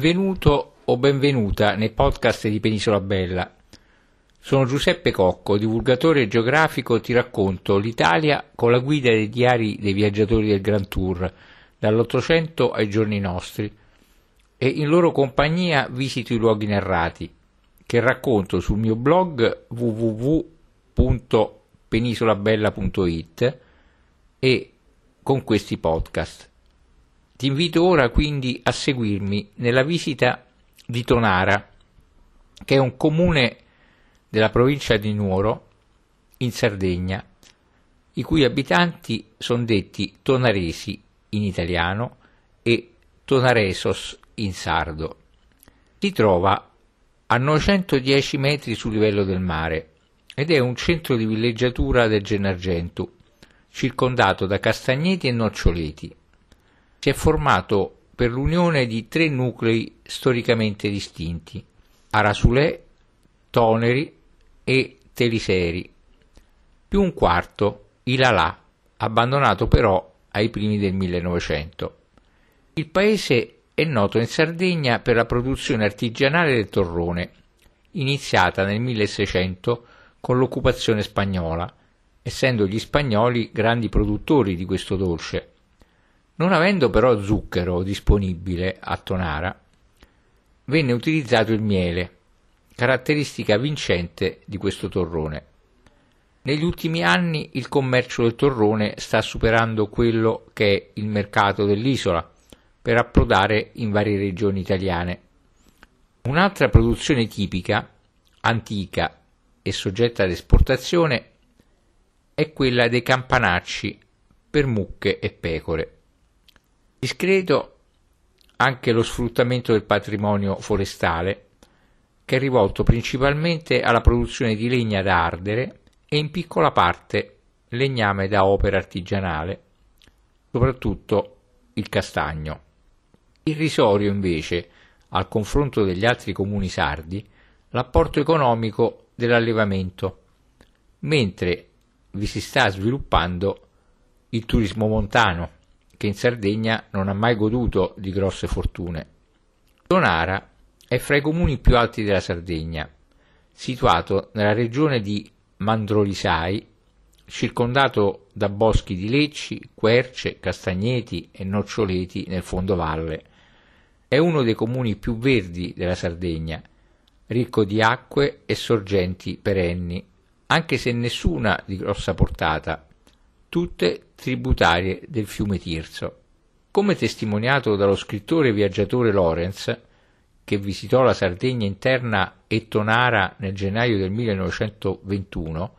Benvenuto o benvenuta nei podcast di Penisola Bella. Sono Giuseppe Cocco, divulgatore geografico, ti racconto l'Italia con la guida dei diari dei viaggiatori del Grand Tour, dall'Ottocento ai giorni nostri, e in loro compagnia visito i luoghi narrati, che racconto sul mio blog www.penisolabella.it e con questi podcast. Ti invito ora quindi a seguirmi nella visita di Tonara, che è un comune della provincia di Nuoro, in Sardegna, i cui abitanti sono detti tonaresi in italiano e tonaresos in sardo. Si trova a 910 metri sul livello del mare ed è un centro di villeggiatura del Gennargentu, circondato da castagneti e noccioleti si è formato per l'unione di tre nuclei storicamente distinti, Arasulè, Toneri e Teliseri, più un quarto, Ilalà, abbandonato però ai primi del 1900. Il paese è noto in Sardegna per la produzione artigianale del torrone, iniziata nel 1600 con l'occupazione spagnola, essendo gli spagnoli grandi produttori di questo dolce non avendo però zucchero disponibile a Tonara, venne utilizzato il miele, caratteristica vincente di questo torrone. Negli ultimi anni il commercio del torrone sta superando quello che è il mercato dell'isola per approdare in varie regioni italiane. Un'altra produzione tipica, antica e soggetta ad esportazione è quella dei campanacci per mucche e pecore. Discreto anche lo sfruttamento del patrimonio forestale, che è rivolto principalmente alla produzione di legna da ardere e in piccola parte legname da opera artigianale, soprattutto il castagno. Irrisorio invece, al confronto degli altri comuni sardi, l'apporto economico dell'allevamento, mentre vi si sta sviluppando il turismo montano che in Sardegna non ha mai goduto di grosse fortune. Donara è fra i comuni più alti della Sardegna, situato nella regione di Mandrolisai, circondato da boschi di lecci, querce, castagneti e noccioleti nel fondovalle. È uno dei comuni più verdi della Sardegna, ricco di acque e sorgenti perenni, anche se nessuna di grossa portata, tutte tributarie del fiume Tirso. Come testimoniato dallo scrittore viaggiatore Lorenz, che visitò la Sardegna interna e Tonara nel gennaio del 1921,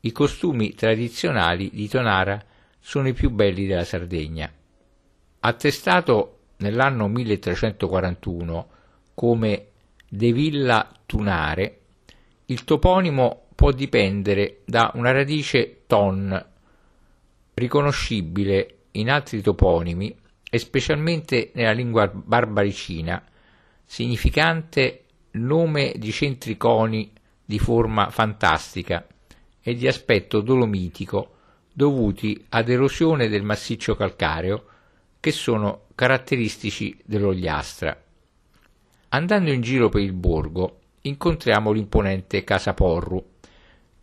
i costumi tradizionali di Tonara sono i più belli della Sardegna. Attestato nell'anno 1341 come De Villa Tunare, il toponimo può dipendere da una radice ton riconoscibile in altri toponimi e specialmente nella lingua barbaricina, significante nome di centriconi di forma fantastica e di aspetto dolomitico dovuti ad erosione del massiccio calcareo che sono caratteristici dell'Ogliastra. Andando in giro per il borgo incontriamo l'imponente Casa Porru,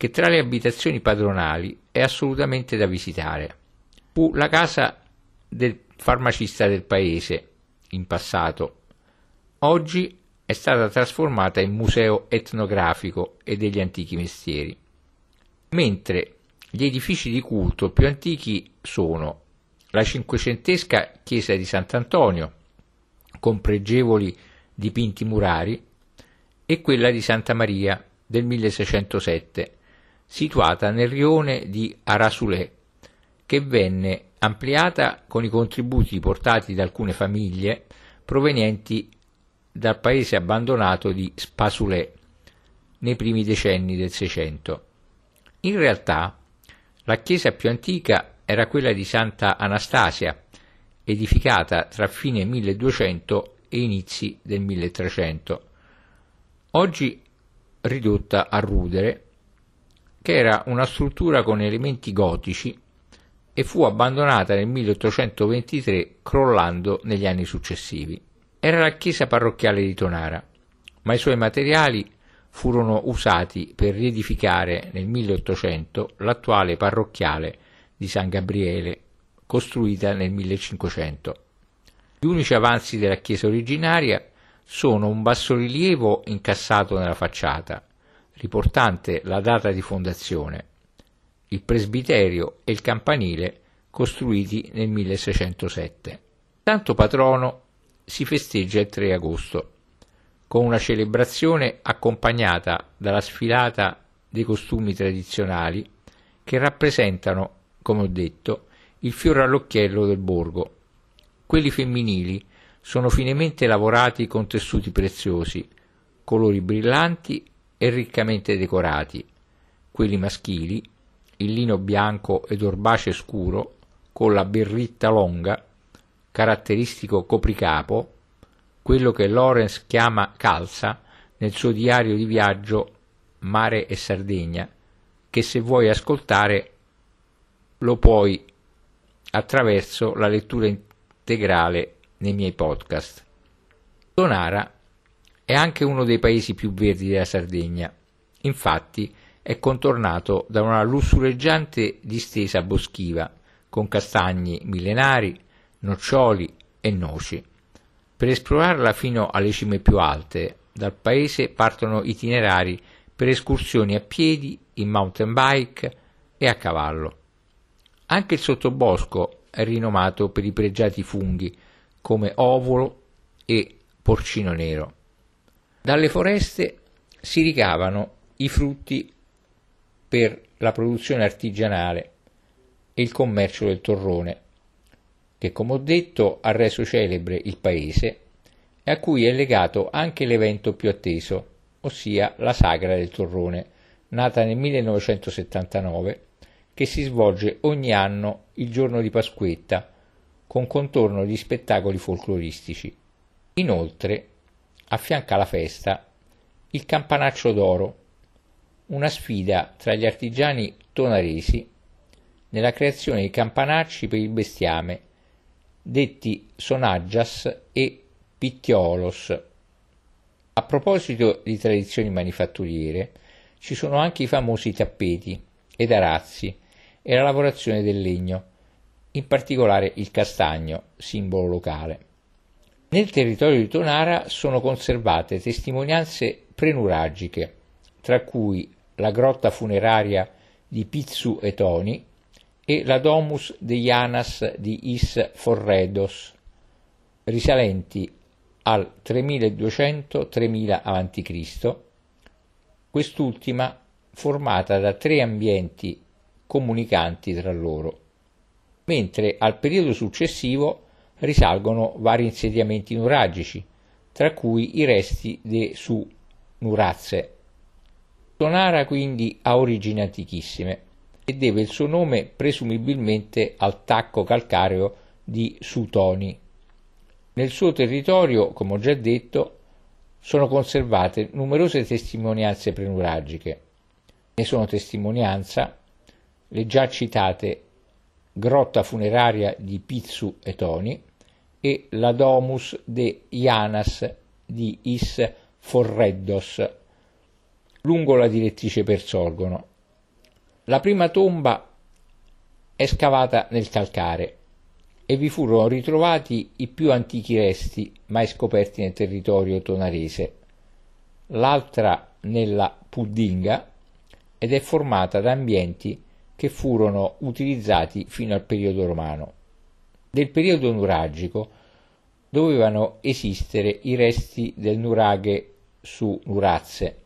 che tra le abitazioni padronali è assolutamente da visitare. Fu la casa del farmacista del paese in passato. Oggi è stata trasformata in museo etnografico e degli antichi mestieri. Mentre gli edifici di culto più antichi sono la cinquecentesca chiesa di Sant'Antonio, con pregevoli dipinti murari, e quella di Santa Maria del 1607, situata nel rione di Arasulè, che venne ampliata con i contributi portati da alcune famiglie provenienti dal paese abbandonato di Spasulè nei primi decenni del Seicento. In realtà la chiesa più antica era quella di Santa Anastasia, edificata tra fine 1200 e inizi del 1300, oggi ridotta a rudere che era una struttura con elementi gotici e fu abbandonata nel 1823 crollando negli anni successivi. era la chiesa parrocchiale di Tonara, ma i suoi materiali furono usati per riedificare nel 1800 l'attuale parrocchiale di San Gabriele, costruita nel 1500. Gli unici avanzi della chiesa originaria sono un bassorilievo incassato nella facciata, riportante la data di fondazione, il presbiterio e il campanile costruiti nel 1607. Tanto patrono si festeggia il 3 agosto, con una celebrazione accompagnata dalla sfilata dei costumi tradizionali che rappresentano, come ho detto, il fiore all'occhiello del borgo. Quelli femminili sono finemente lavorati con tessuti preziosi, colori brillanti e riccamente decorati. Quelli maschili, il lino bianco ed orbace scuro, con la berritta longa, caratteristico copricapo, quello che Lorenz chiama calza nel suo diario di viaggio Mare e Sardegna, che se vuoi ascoltare lo puoi attraverso la lettura integrale nei miei podcast. Donara è anche uno dei paesi più verdi della Sardegna, infatti è contornato da una lussureggiante distesa boschiva con castagni millenari, noccioli e noci. Per esplorarla fino alle cime più alte, dal paese partono itinerari per escursioni a piedi, in mountain bike e a cavallo. Anche il sottobosco è rinomato per i pregiati funghi come ovolo e porcino nero. Dalle foreste si ricavano i frutti per la produzione artigianale e il commercio del torrone, che come ho detto ha reso celebre il paese e a cui è legato anche l'evento più atteso, ossia la Sagra del Torrone, nata nel 1979, che si svolge ogni anno il giorno di Pasquetta, con contorno di spettacoli folcloristici. Inoltre, affianca alla festa il Campanaccio d'Oro, una sfida tra gli artigiani tonaresi nella creazione di campanacci per il bestiame detti sonaggias e pittiolos. A proposito di tradizioni manifatturiere, ci sono anche i famosi tappeti ed arazzi e la lavorazione del legno, in particolare il castagno, simbolo locale. Nel territorio di Tonara sono conservate testimonianze prenuragiche, tra cui la grotta funeraria di Pizzu e Toni, e la Domus de Janas di Is Forredos, risalenti al 3200-3000 a.C., quest'ultima formata da tre ambienti comunicanti tra loro, mentre al periodo successivo risalgono vari insediamenti nuragici, tra cui i resti de su Nurazze. Tonara quindi ha origini antichissime e deve il suo nome presumibilmente al tacco calcareo di Sutoni. Nel suo territorio, come ho già detto, sono conservate numerose testimonianze prenuragiche. Ne sono testimonianza le già citate grotta funeraria di Pizzu Toni e la Domus de Ianas di Is Forreddos, lungo la direttrice per Sorgono. La prima tomba è scavata nel calcare e vi furono ritrovati i più antichi resti mai scoperti nel territorio tonarese, l'altra nella Puddinga ed è formata da ambienti che furono utilizzati fino al periodo romano. Del periodo nuragico dovevano esistere i resti del nuraghe su Nurazze,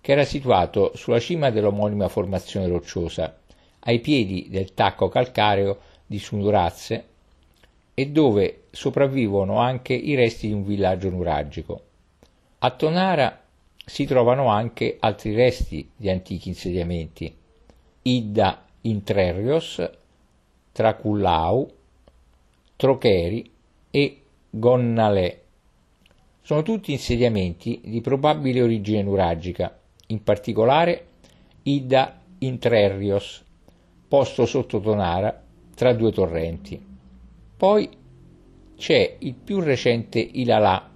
che era situato sulla cima dell'omonima formazione rocciosa, ai piedi del tacco calcareo di Sunurazze e dove sopravvivono anche i resti di un villaggio nuragico. A Tonara si trovano anche altri resti di antichi insediamenti, Idda Intrerrios, Tracullau, Trocheri e Gonnalè. Sono tutti insediamenti di probabile origine nuragica in particolare Ida Intrerrios, posto sotto Tonara tra due torrenti. Poi c'è il più recente Ilalà,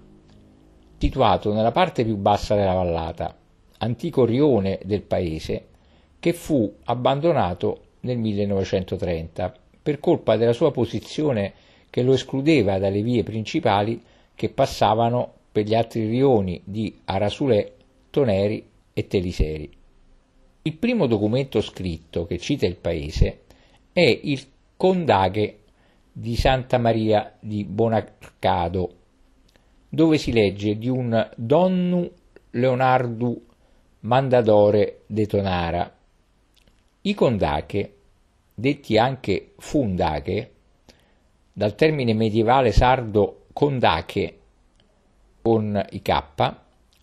situato nella parte più bassa della vallata, antico rione del paese, che fu abbandonato nel 1930 per colpa della sua posizione che lo escludeva dalle vie principali che passavano per gli altri rioni di Arasulè, Toneri e Teliseri. Il primo documento scritto che cita il paese è il Condaghe di Santa Maria di Bonarcado, dove si legge di un Donnu Leonardo Mandadore de Tonara. I Condache, detti anche Fundache, dal termine medievale sardo Condache con i K,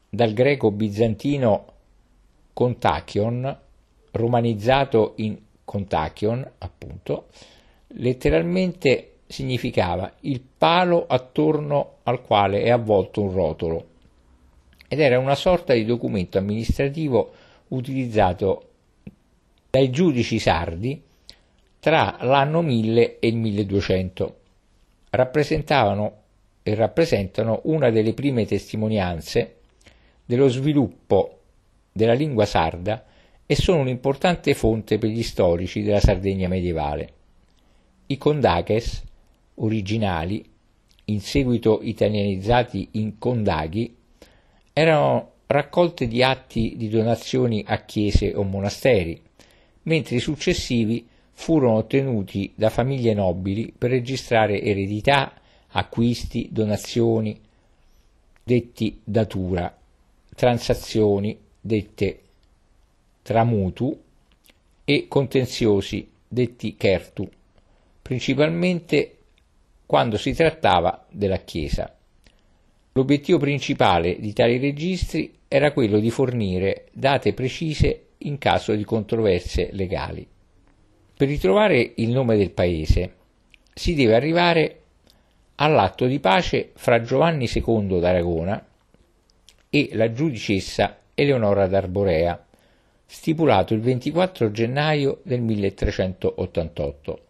dal greco bizantino Kontakion, romanizzato in Kontakion, appunto, letteralmente significava il palo attorno al quale è avvolto un rotolo. Ed era una sorta di documento amministrativo utilizzato dai giudici sardi tra l'anno 1000 e il 1200. Rappresentavano e rappresentano una delle prime testimonianze dello sviluppo della lingua sarda e sono un'importante fonte per gli storici della Sardegna medievale. I Condaches, originali, in seguito italianizzati in Condaghi, erano raccolte di atti di donazioni a chiese o monasteri, mentre i successivi furono ottenuti da famiglie nobili per registrare eredità, acquisti, donazioni, detti datura, transazioni, dette tramutu, e contenziosi, detti kertu, principalmente quando si trattava della Chiesa. L'obiettivo principale di tali registri era quello di fornire date precise in caso di controversie legali. Per ritrovare il nome del paese si deve arrivare all'atto di pace fra Giovanni II d'Aragona e la giudicessa Eleonora d'Arborea, stipulato il 24 gennaio del 1388,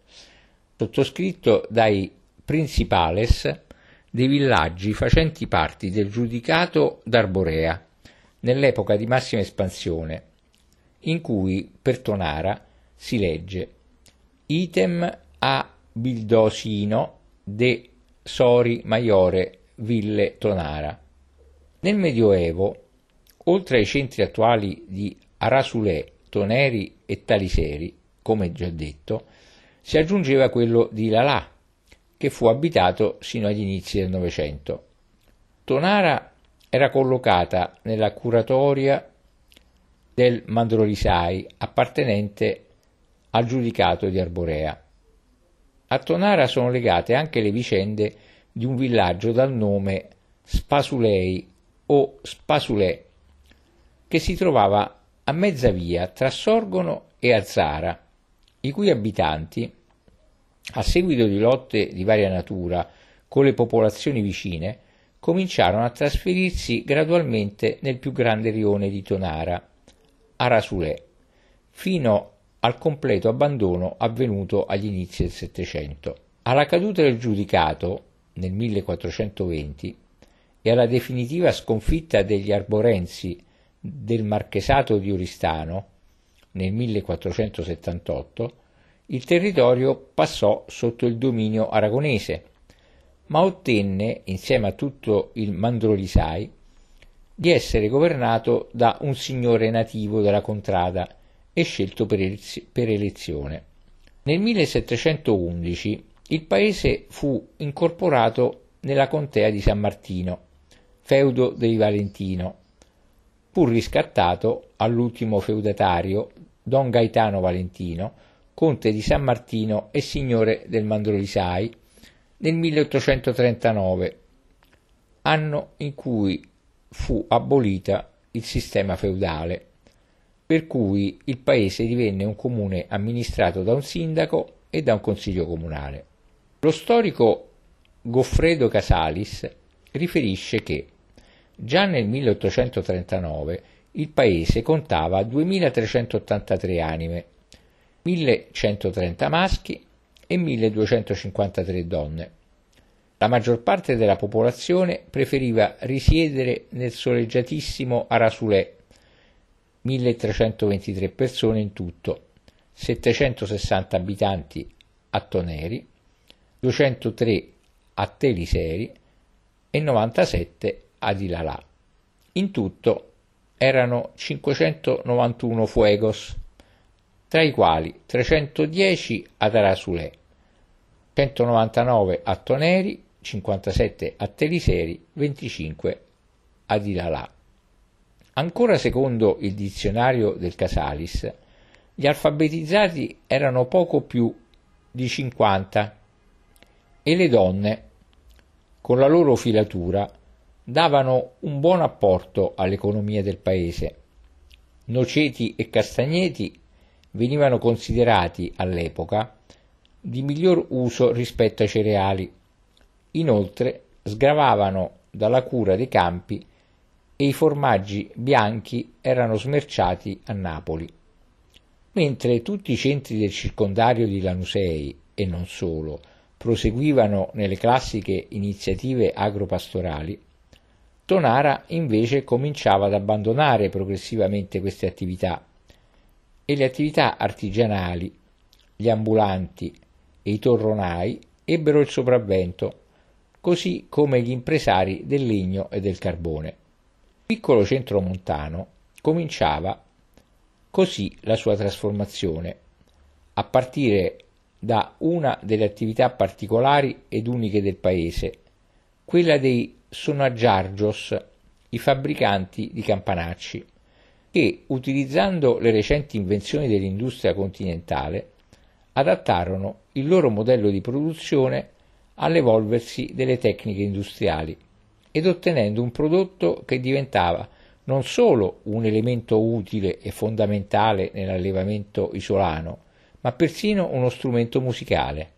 sottoscritto dai principales dei villaggi facenti parte del giudicato d'Arborea nell'epoca di massima espansione, in cui per Tonara si legge item a Bildosino de Sori Maiore Ville Tonara. Nel Medioevo, oltre ai centri attuali di Arasulè, Toneri e Taliseri, come già detto, si aggiungeva quello di Lalà, che fu abitato sino agli inizi del Novecento. Tonara era collocata nella curatoria del Mandrolisai appartenente al giudicato di Arborea. A Tonara sono legate anche le vicende di un villaggio dal nome Spasulei o Spasulè, che si trovava a mezza via tra Sorgono e Arzara, i cui abitanti, a seguito di lotte di varia natura con le popolazioni vicine, cominciarono a trasferirsi gradualmente nel più grande rione di Tonara, Arasulè, fino al completo abbandono avvenuto agli inizi del Settecento. Alla caduta del giudicato, nel 1420, e alla definitiva sconfitta degli arborensi del marchesato di Oristano, nel 1478, il territorio passò sotto il dominio aragonese, ma ottenne, insieme a tutto il Mandrolisai, di essere governato da un signore nativo della contrada e scelto per, elezione. Nel 1711 il paese fu incorporato nella contea di San Martino, feudo dei Valentino, pur riscattato all'ultimo feudatario, Don Gaetano Valentino, conte di San Martino e signore del Mandrolisai, nel 1839, anno in cui fu abolita il sistema feudale per cui il paese divenne un comune amministrato da un sindaco e da un consiglio comunale. Lo storico Goffredo Casalis riferisce che già nel 1839 il paese contava 2383 anime, 1130 maschi e 1253 donne. La maggior parte della popolazione preferiva risiedere nel soleggiatissimo Arasulè, 1323 persone in tutto, 760 abitanti a Toneri, 203 a Teliseri e 97 ad Ilalà. In tutto erano 591 fuegos, tra i quali 310 ad Arasulè, 199 a Toneri, 57 a Teliseri, 25 ad Ilalà. Ancora secondo il dizionario del Casalis, gli alfabetizzati erano poco più di 50 e le donne, con la loro filatura, davano un buon apporto all'economia del paese. Noceti e castagneti venivano considerati all'epoca di miglior uso rispetto ai cereali. Inoltre sgravavano dalla cura dei campi e i formaggi bianchi erano smerciati a Napoli. Mentre tutti i centri del circondario di Lanusei, e non solo, proseguivano nelle classiche iniziative agropastorali, Tonara invece cominciava ad abbandonare progressivamente queste attività e le attività artigianali, gli ambulanti e i torronai ebbero il sopravvento, così come gli impresari del legno e del carbone. Piccolo centro montano cominciava così la sua trasformazione, a partire da una delle attività particolari ed uniche del paese, quella dei sonaggiargios, i fabbricanti di campanacci, che, utilizzando le recenti invenzioni dell'industria continentale, adattarono il loro modello di produzione all'evolversi delle tecniche industriali ed ottenendo un prodotto che diventava non solo un elemento utile e fondamentale nell'allevamento isolano, ma persino uno strumento musicale.